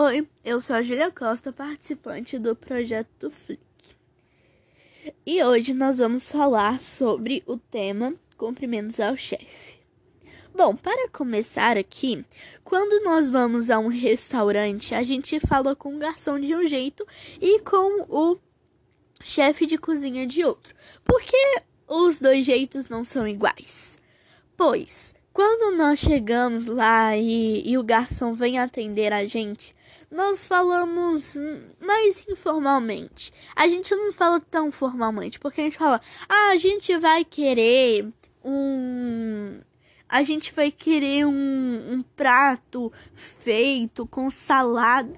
Oi, eu sou a Julia Costa, participante do projeto Flick. E hoje nós vamos falar sobre o tema cumprimentos ao chefe. Bom, para começar aqui, quando nós vamos a um restaurante, a gente fala com o garçom de um jeito e com o chefe de cozinha de outro. Por que os dois jeitos não são iguais? Pois quando nós chegamos lá e, e, o garçom vem atender a gente, nós falamos mais informalmente. A gente não fala tão formalmente, porque a gente fala, ah, a gente vai querer um. A gente vai querer um, um prato feito com salada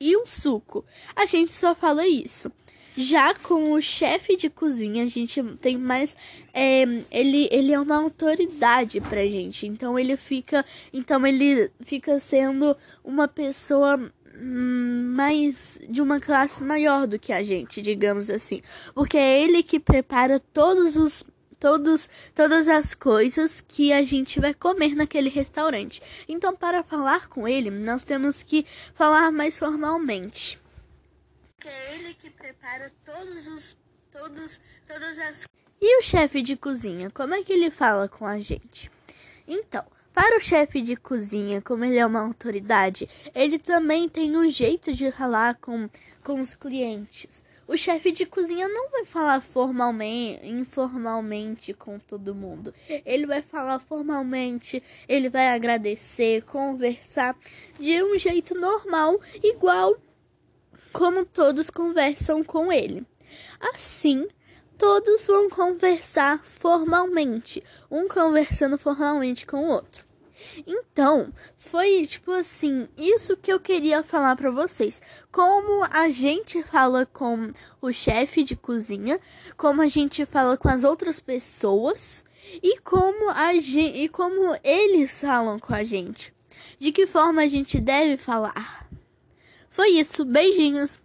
e um suco. A gente só fala isso. Já com o chefe de cozinha, a gente tem mais. É, ele, ele é uma autoridade pra gente. Então ele fica. Então ele fica sendo uma pessoa hum, mais de uma classe maior do que a gente, digamos assim. Porque é ele que prepara todos os todos todas as coisas que a gente vai comer naquele restaurante. Então, para falar com ele, nós temos que falar mais formalmente ele que prepara todos os todos todas as E o chefe de cozinha, como é que ele fala com a gente? Então, para o chefe de cozinha, como ele é uma autoridade, ele também tem um jeito de falar com, com os clientes. O chefe de cozinha não vai falar formalmente, informalmente com todo mundo. Ele vai falar formalmente, ele vai agradecer, conversar de um jeito normal, igual como todos conversam com ele. Assim, todos vão conversar formalmente, um conversando formalmente com o outro. Então, foi tipo assim, isso que eu queria falar para vocês. Como a gente fala com o chefe de cozinha, como a gente fala com as outras pessoas e como a gente, e como eles falam com a gente. De que forma a gente deve falar? Foi isso, beijinhos!